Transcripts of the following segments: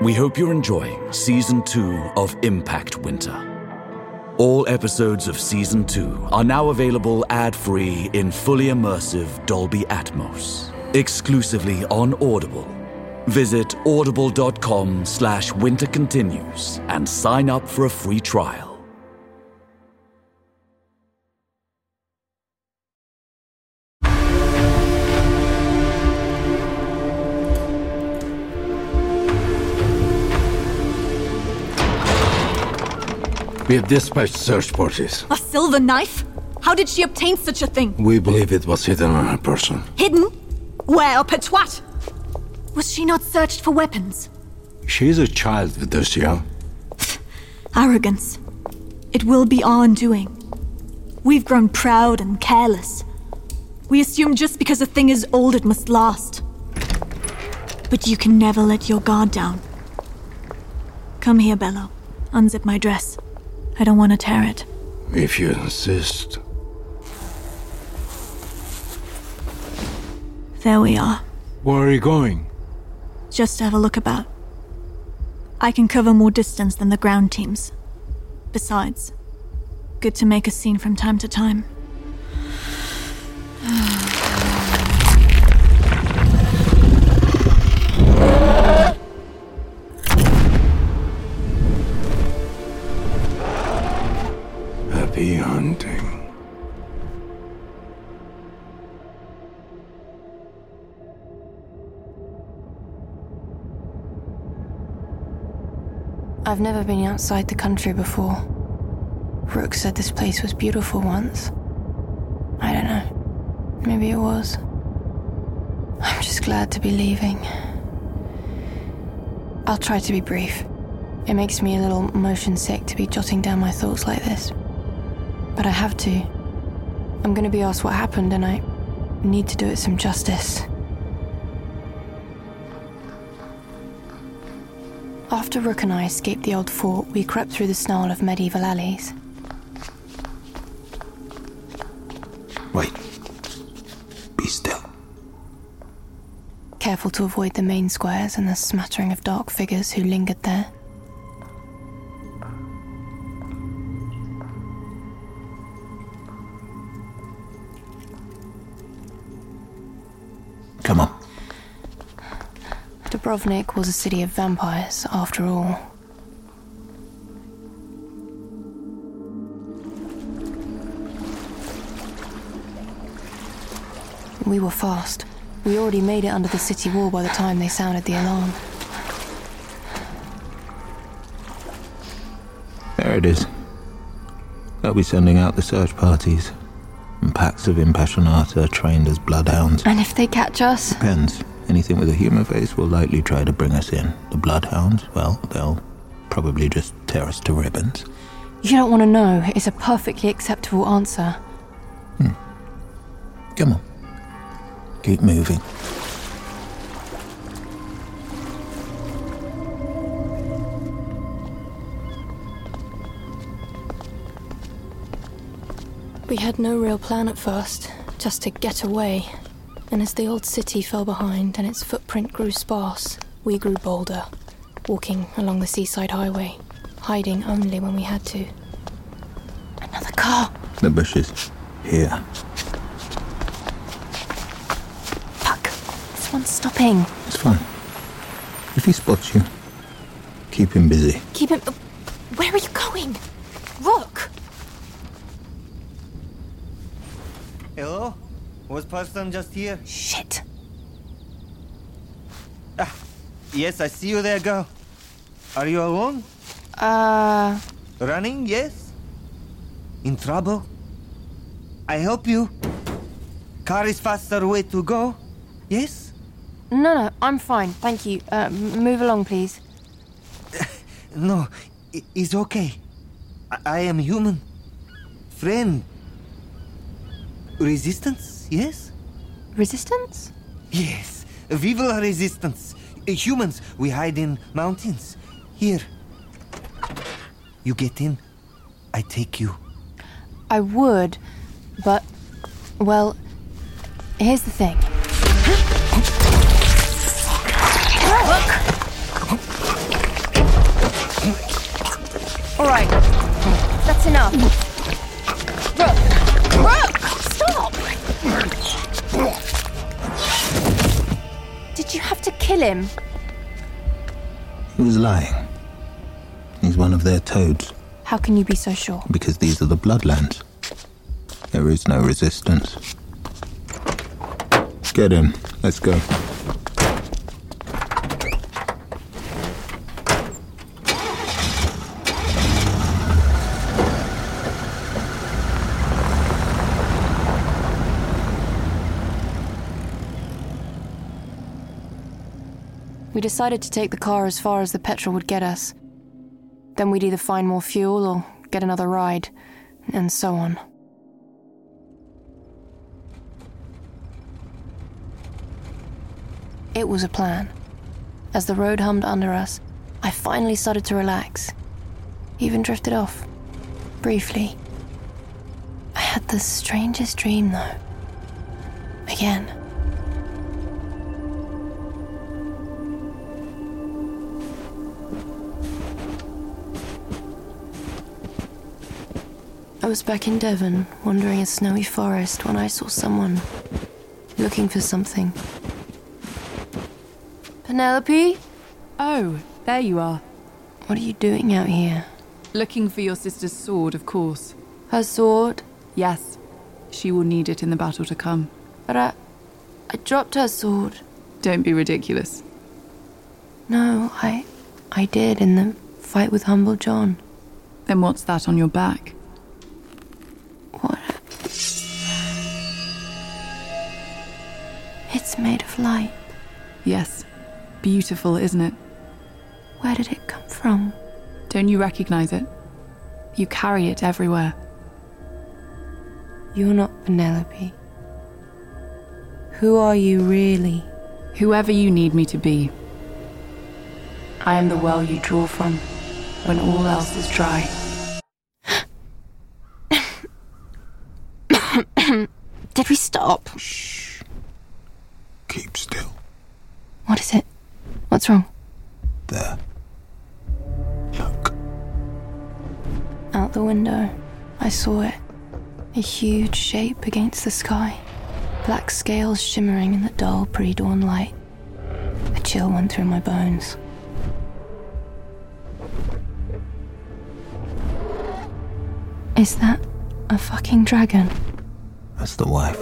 We hope you're enjoying Season 2 of Impact Winter. All episodes of Season 2 are now available ad free in fully immersive Dolby Atmos, exclusively on Audible. Visit audible.com slash winter continues and sign up for a free trial. We have dispatched search parties. A silver knife? How did she obtain such a thing? We believe it was hidden on her person. Hidden? Where, what? Was she not searched for weapons? She is a child, Fiducia. Arrogance. It will be our undoing. We've grown proud and careless. We assume just because a thing is old it must last. But you can never let your guard down. Come here, Bello. Unzip my dress. I don't want to tear it. If you insist. There we are. Where are you going? Just to have a look about. I can cover more distance than the ground teams. Besides, good to make a scene from time to time. I've never been outside the country before. Rook said this place was beautiful once. I don't know. Maybe it was. I'm just glad to be leaving. I'll try to be brief. It makes me a little motion sick to be jotting down my thoughts like this. But I have to. I'm going to be asked what happened, and I need to do it some justice. After Rook and I escaped the old fort, we crept through the snarl of medieval alleys. Wait. Be still. careful to avoid the main squares and the smattering of dark figures who lingered there. Dubrovnik was a city of vampires, after all. We were fast. We already made it under the city wall by the time they sounded the alarm. There it is. They'll be sending out the search parties. And packs of Impassionata trained as bloodhounds. And if they catch us? Depends. Anything with a human face will likely try to bring us in. The bloodhounds, well, they'll probably just tear us to ribbons. You don't want to know. It's a perfectly acceptable answer. Hmm. Come on. Keep moving. We had no real plan at first, just to get away. And as the old city fell behind and its footprint grew sparse, we grew bolder, walking along the seaside highway, hiding only when we had to. Another car! The bushes. Here. Fuck! This one's stopping. It's fine. If he spots you, keep him busy. Keep him. Where are you going? Rook! Hello? Was person just here? Shit. Ah, yes, I see you there, girl. Are you alone? Uh. Running, yes? In trouble? I help you. Car is faster way to go, yes? No, no, I'm fine. Thank you. Uh, move along, please. No, it's okay. I, I am human. Friend. Resistance, yes? Resistance? Yes, Vive la Resistance. Uh, humans, we hide in mountains. Here. You get in, I take you. I would, but, well, here's the thing. Look! All right, that's enough. Did you have to kill him? He was lying. He's one of their toads, How can you be so sure? because these are the Bloodlands. There is no resistance. Get in. Let's go. Decided to take the car as far as the petrol would get us. Then we'd either find more fuel or get another ride, and so on. It was a plan. As the road hummed under us, I finally started to relax. Even drifted off. Briefly. I had the strangest dream, though. Again. I was back in Devon, wandering a snowy forest, when I saw someone looking for something. Penelope? Oh, there you are. What are you doing out here? Looking for your sister's sword, of course. Her sword? Yes, she will need it in the battle to come. But I. I dropped her sword. Don't be ridiculous. No, I. I did in the fight with Humble John. Then what's that on your back? It's made of light. Yes. Beautiful, isn't it? Where did it come from? Don't you recognize it? You carry it everywhere. You're not Penelope. Who are you really? Whoever you need me to be. I am the well you draw from when all else is dry. Did we stop? Keep still. What is it? What's wrong? There. Look. Out the window, I saw it. A huge shape against the sky. Black scales shimmering in the dull pre dawn light. A chill went through my bones. Is that a fucking dragon? That's the wife.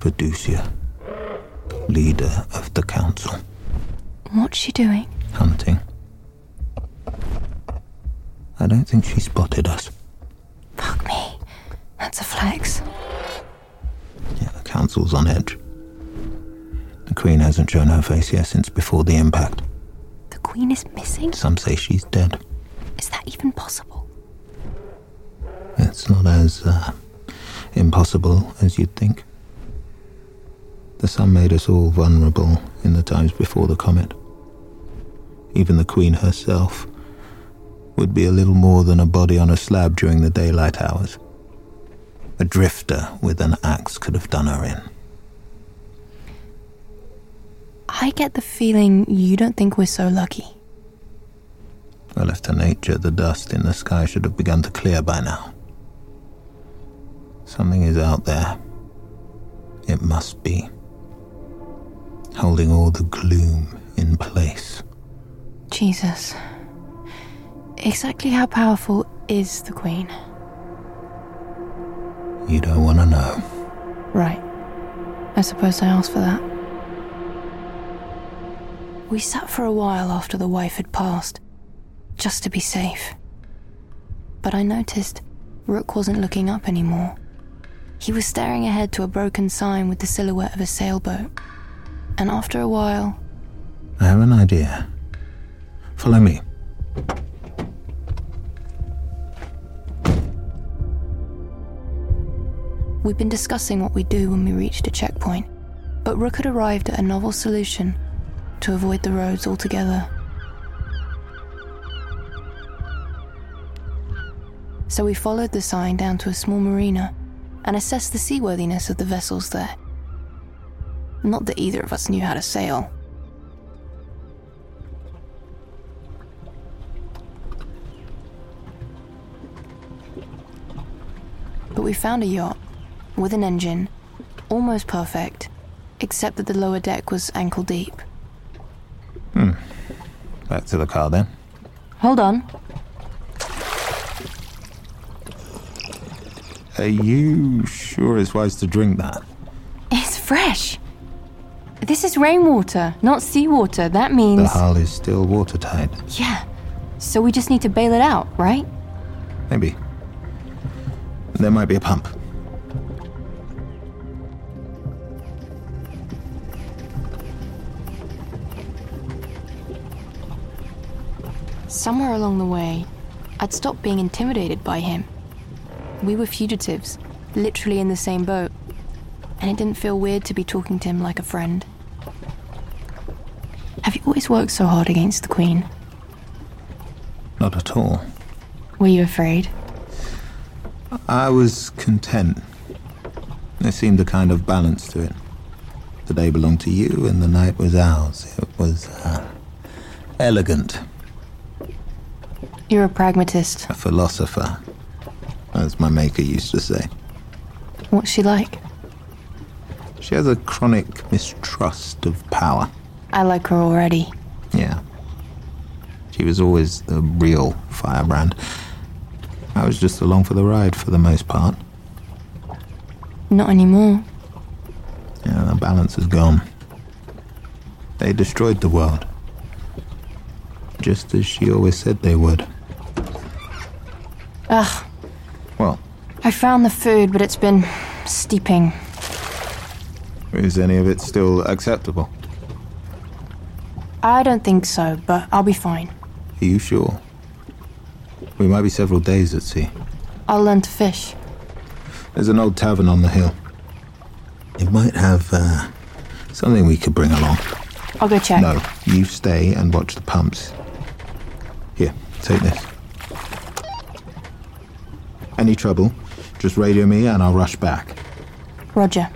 Fiducia. Leader of the council. What's she doing? Hunting. I don't think she spotted us. Fuck me. That's a flex. Yeah, the council's on edge. The Queen hasn't shown her face yet since before the impact. The Queen is missing? Some say she's dead. Is that even possible? It's not as uh, impossible as you'd think. The sun made us all vulnerable in the times before the comet. Even the Queen herself would be a little more than a body on a slab during the daylight hours. A drifter with an axe could have done her in. I get the feeling you don't think we're so lucky. Well, left to nature, the dust in the sky should have begun to clear by now. Something is out there. It must be. Holding all the gloom in place. Jesus. Exactly how powerful is the Queen? You don't want to know. Right. I suppose I asked for that. We sat for a while after the wife had passed, just to be safe. But I noticed Rook wasn't looking up anymore. He was staring ahead to a broken sign with the silhouette of a sailboat. And after a while, I have an idea. Follow me. we'd been discussing what we'd do when we reached a checkpoint, but Rook had arrived at a novel solution to avoid the roads altogether. So we followed the sign down to a small marina and assessed the seaworthiness of the vessels there. Not that either of us knew how to sail. But we found a yacht with an engine, almost perfect, except that the lower deck was ankle deep. Hmm. Back to the car then. Hold on. Are you sure it's wise to drink that? It's fresh. This is rainwater, not seawater. That means. The hull is still watertight. Yeah. So we just need to bail it out, right? Maybe. There might be a pump. Somewhere along the way, I'd stopped being intimidated by him. We were fugitives, literally in the same boat, and it didn't feel weird to be talking to him like a friend. Always worked so hard against the Queen? Not at all. Were you afraid? I was content. There seemed a kind of balance to it. The day belonged to you and the night was ours. It was uh, elegant. You're a pragmatist. A philosopher, as my maker used to say. What's she like? She has a chronic mistrust of power. I like her already. Yeah. She was always the real firebrand. I was just along for the ride for the most part. Not anymore. Yeah, the balance is gone. They destroyed the world. Just as she always said they would. Ugh, Well, I found the food, but it's been steeping. is any of it still acceptable? I don't think so, but I'll be fine. Are you sure? We might be several days at sea. I'll learn to fish. There's an old tavern on the hill. It might have uh, something we could bring along. I'll go check. No, you stay and watch the pumps. Here, take this. Any trouble, just radio me and I'll rush back. Roger.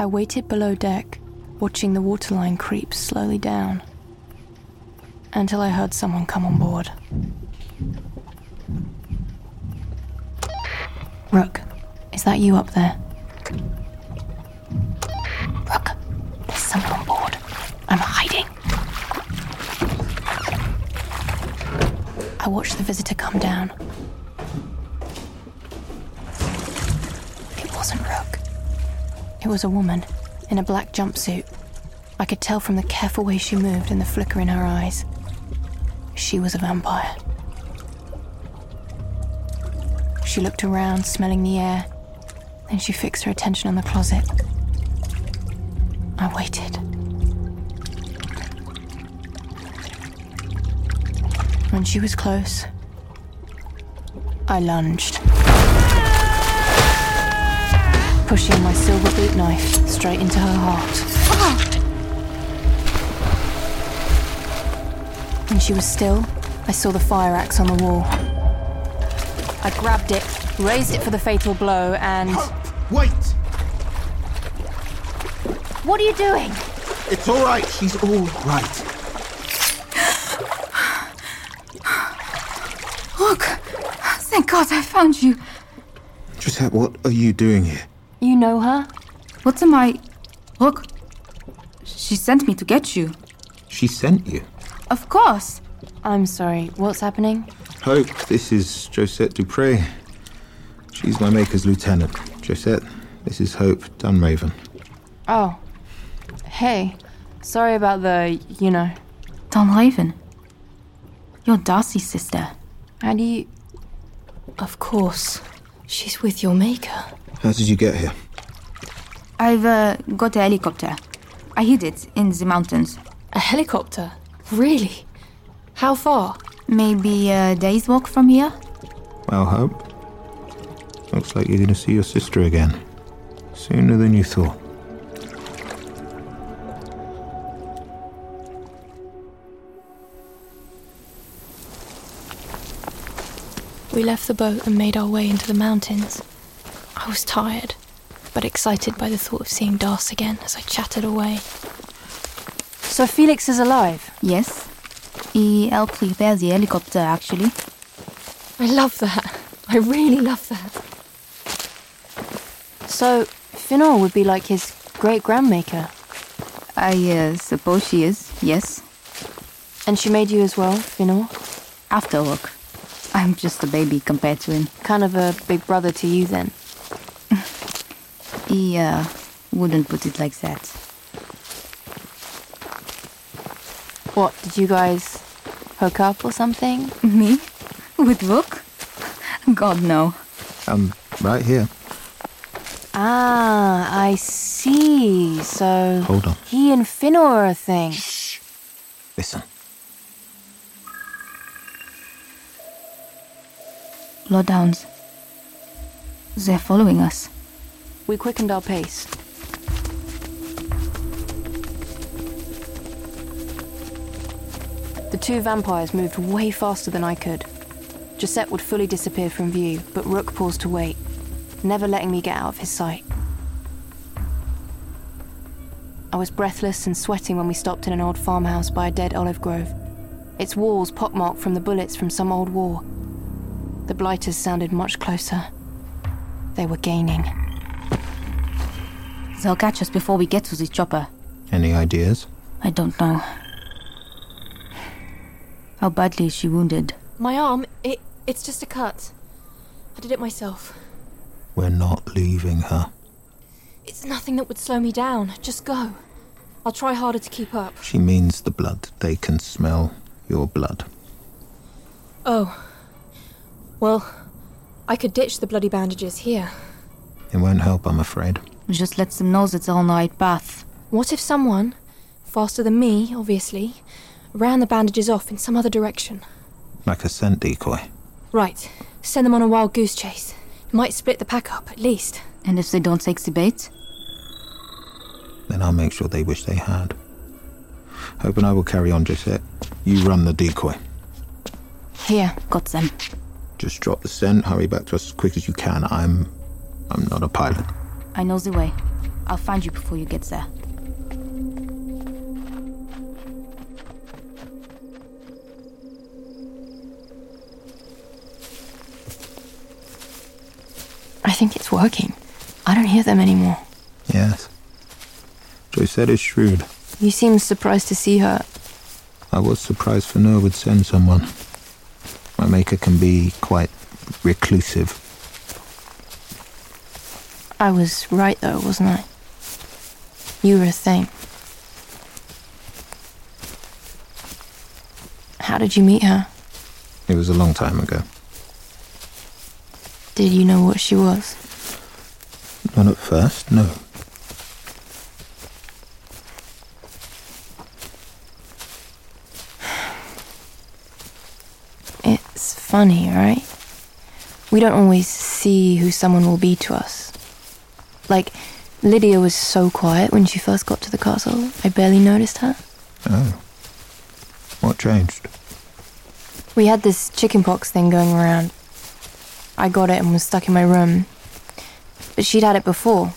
I waited below deck, watching the waterline creep slowly down, until I heard someone come on board. Rook, is that you up there? Rook, there's someone on board. I'm hiding. I watched the visitor come down. It wasn't Rook. It was a woman in a black jumpsuit. I could tell from the careful way she moved and the flicker in her eyes. She was a vampire. She looked around, smelling the air. Then she fixed her attention on the closet. I waited. When she was close, I lunged, pushing my silver boot knife straight into her heart. When she was still, I saw the fire axe on the wall. I grabbed it, raised it for the fatal blow, and. Wait! What are you doing? It's all right. She's all right. Look! Thank God I found you. Josette, what are you doing here? You know her? What am I. Look. She sent me to get you. She sent you. Of course. I'm sorry, what's happening? Hope, this is Josette Dupre. She's my maker's lieutenant. Josette, this is Hope Dunraven. Oh. Hey. Sorry about the, you know. Dunraven? You're Darcy's sister. How do you. Of course. She's with your maker. How did you get here? I've uh, got a helicopter. I hid it in the mountains. A helicopter? Really? How far? Maybe a day's walk from here? Well, Hope. Looks like you're going to see your sister again. Sooner than you thought. We left the boat and made our way into the mountains. I was tired, but excited by the thought of seeing Das again as I chatted away. So Felix is alive? Yes. He helped repair the helicopter, actually. I love that. I really love that. So, Finor would be like his great grandmaker. I uh, suppose she is, yes. And she made you as well, Finor? After work. I'm just a baby compared to him. Kind of a big brother to you then. He uh, wouldn't put it like that. What, did you guys hook up or something? Me? With Rook? God, no. I'm right here. Ah, I see. So Hold on. he and Finor are a thing. Shh. Listen. Bloodhounds. They're following us. We quickened our pace. The two vampires moved way faster than I could. Josette would fully disappear from view, but Rook paused to wait, never letting me get out of his sight. I was breathless and sweating when we stopped in an old farmhouse by a dead olive grove, its walls pockmarked from the bullets from some old war. The blighters sounded much closer. They were gaining. They'll catch us before we get to the chopper. Any ideas? I don't know. How badly is she wounded? My arm, it it's just a cut. I did it myself. We're not leaving her. It's nothing that would slow me down. Just go. I'll try harder to keep up. She means the blood. They can smell your blood. Oh. Well, I could ditch the bloody bandages here. It won't help, I'm afraid. Just lets them know that they're on the right path. What if someone, faster than me, obviously, ran the bandages off in some other direction? Like a scent decoy. Right. Send them on a wild goose chase. It might split the pack up, at least. And if they don't take the bait? Then I'll make sure they wish they had. Hope and I will carry on, Just Josette. You run the decoy. Here, got them. Just drop the scent, hurry back to us as quick as you can. I'm. I'm not a pilot. I know the way. I'll find you before you get there. I think it's working. I don't hear them anymore. Yes. Josette is shrewd. You seem surprised to see her. I was surprised Feneur would send someone. My maker can be quite reclusive. I was right, though, wasn't I? You were a thing. How did you meet her? It was a long time ago. Did you know what she was? Not at first, no. It's funny, right? We don't always see who someone will be to us. Like, Lydia was so quiet when she first got to the castle, I barely noticed her. Oh. What changed? We had this chickenpox thing going around. I got it and was stuck in my room. But she'd had it before,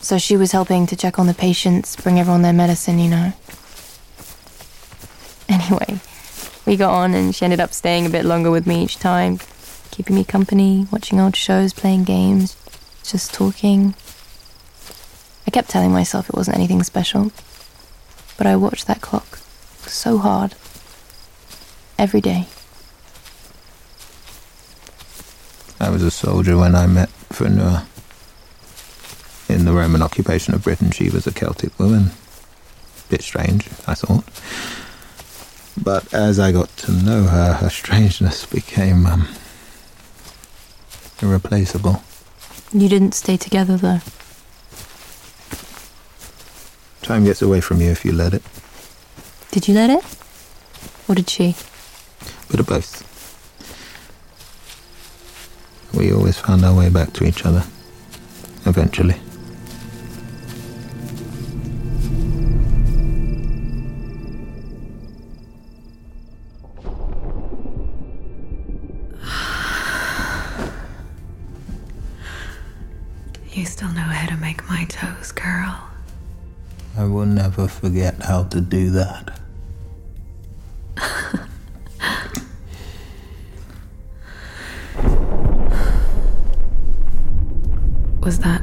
so she was helping to check on the patients, bring everyone their medicine, you know. Anyway, we got on and she ended up staying a bit longer with me each time, keeping me company, watching old shows, playing games, just talking. I kept telling myself it wasn't anything special, but I watched that clock so hard. Every day. I was a soldier when I met Feneur. In the Roman occupation of Britain, she was a Celtic woman. Bit strange, I thought. But as I got to know her, her strangeness became, um, irreplaceable. You didn't stay together though. Time gets away from you if you let it. Did you let it? Or did she? Bit of both. We always found our way back to each other. Eventually. You still know how to make my toes curl. I will never forget how to do that. Was that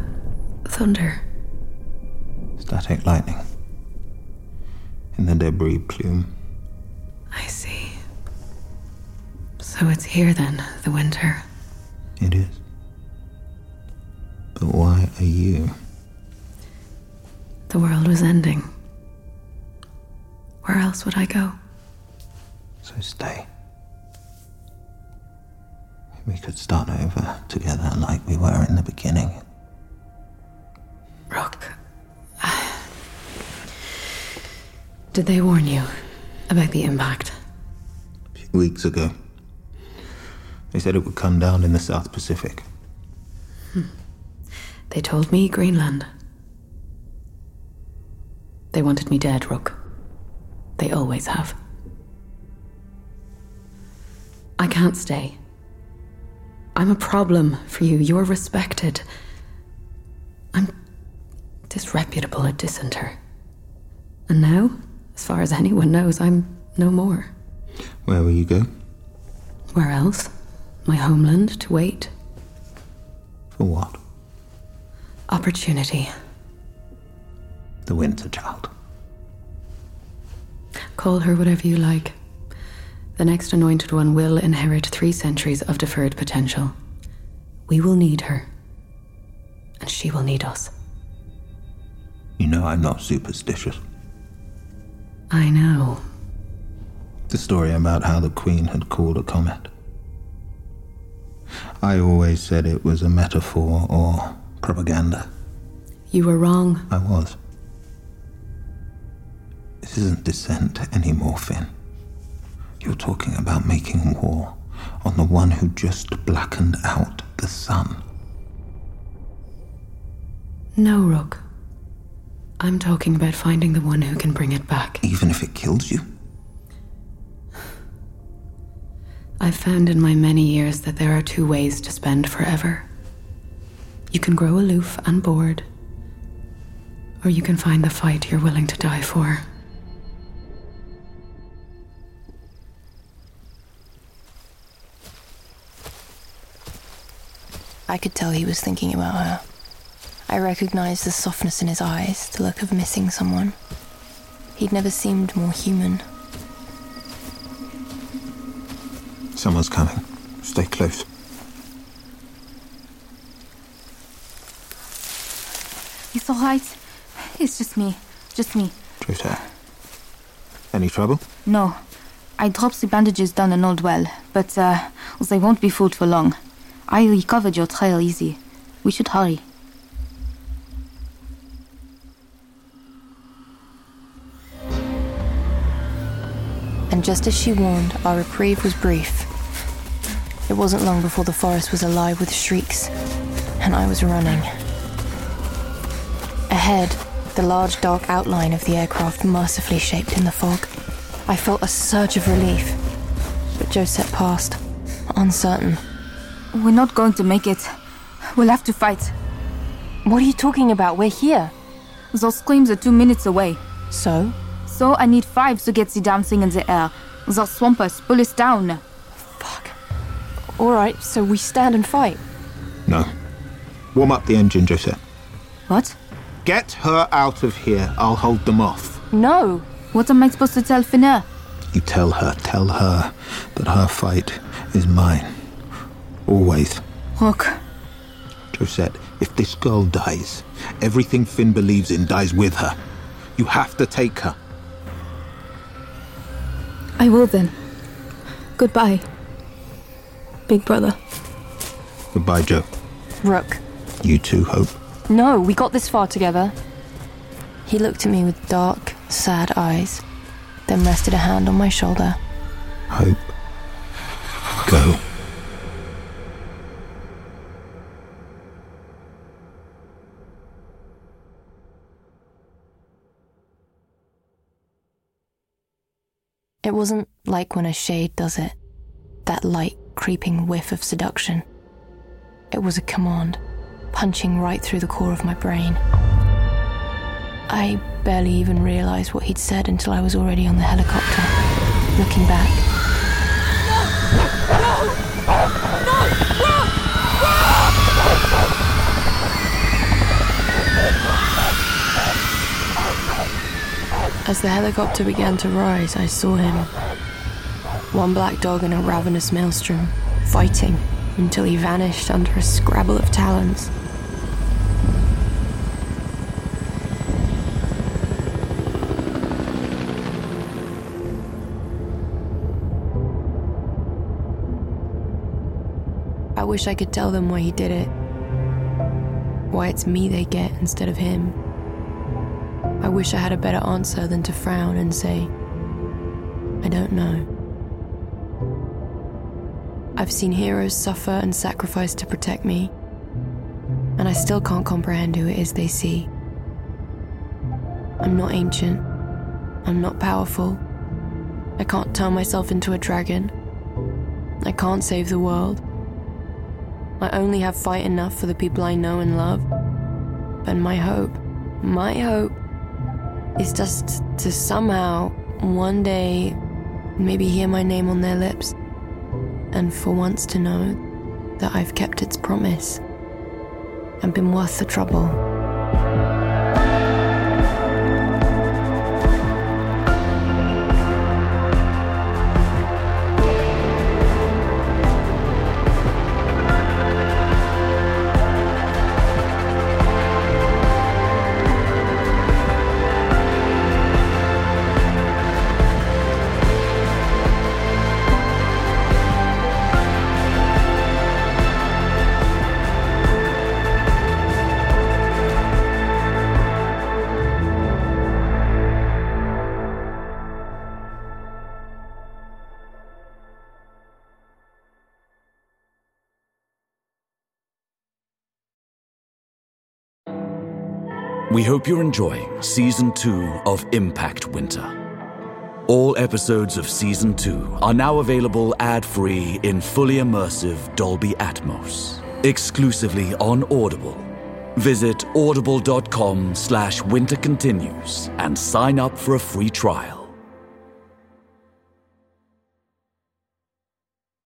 Did they warn you about the impact? A few weeks ago. They said it would come down in the South Pacific. Hmm. They told me Greenland. They wanted me dead, Rook. They always have. I can't stay. I'm a problem for you. You're respected. I'm disreputable at Dissenter. And now, as far as anyone knows, I'm no more. Where will you go? Where else? My homeland to wait. For what? Opportunity. The Winter Child. Call her whatever you like. The next anointed one will inherit three centuries of deferred potential. We will need her. And she will need us. You know I'm not superstitious. I know. The story about how the Queen had called a comet. I always said it was a metaphor or propaganda. You were wrong. I was. This isn't dissent anymore, Finn. You're talking about making war on the one who just blackened out the sun. No, Rook. I'm talking about finding the one who can bring it back. Even if it kills you? I've found in my many years that there are two ways to spend forever. You can grow aloof and bored, or you can find the fight you're willing to die for. I could tell he was thinking about her. I recognized the softness in his eyes, the look of missing someone. He'd never seemed more human. Someone's coming. Stay close. It's alright. It's just me. Just me. Jota. Any trouble? No. I dropped the bandages down an old well, but uh, they won't be fooled for long. I recovered your trail easy. We should hurry. And just as she warned, our reprieve was brief. It wasn't long before the forest was alive with shrieks, and I was running. Ahead, the large dark outline of the aircraft mercifully shaped in the fog. I felt a surge of relief, but Josette passed, uncertain. We're not going to make it. We'll have to fight. What are you talking about? We're here. Those screams are two minutes away. So? So I need five to get the damn thing in the air. They'll swamp us, pull us down. Fuck. Alright, so we stand and fight. No. Warm up the engine, Josette. What? Get her out of here. I'll hold them off. No! What am I supposed to tell Finnair? You tell her, tell her that her fight is mine. Always. Rook, Josette, if this girl dies, everything Finn believes in dies with her. You have to take her. I will then. Goodbye, Big Brother. Goodbye, Joe. Rook. You too, Hope. No, we got this far together. He looked at me with dark, sad eyes, then rested a hand on my shoulder. Hope. Go. It wasn't like when a shade does it, that light, creeping whiff of seduction. It was a command, punching right through the core of my brain. I barely even realized what he'd said until I was already on the helicopter, looking back. As the helicopter began to rise, I saw him. One black dog in a ravenous maelstrom, fighting until he vanished under a scrabble of talons. I wish I could tell them why he did it. Why it's me they get instead of him. I wish I had a better answer than to frown and say, I don't know. I've seen heroes suffer and sacrifice to protect me, and I still can't comprehend who it is they see. I'm not ancient. I'm not powerful. I can't turn myself into a dragon. I can't save the world. I only have fight enough for the people I know and love. But my hope, my hope, is just to somehow, one day, maybe hear my name on their lips, and for once to know that I've kept its promise and been worth the trouble. We hope you're enjoying Season 2 of Impact Winter. All episodes of Season 2 are now available ad free in fully immersive Dolby Atmos, exclusively on Audible. Visit audible.com slash winter continues and sign up for a free trial.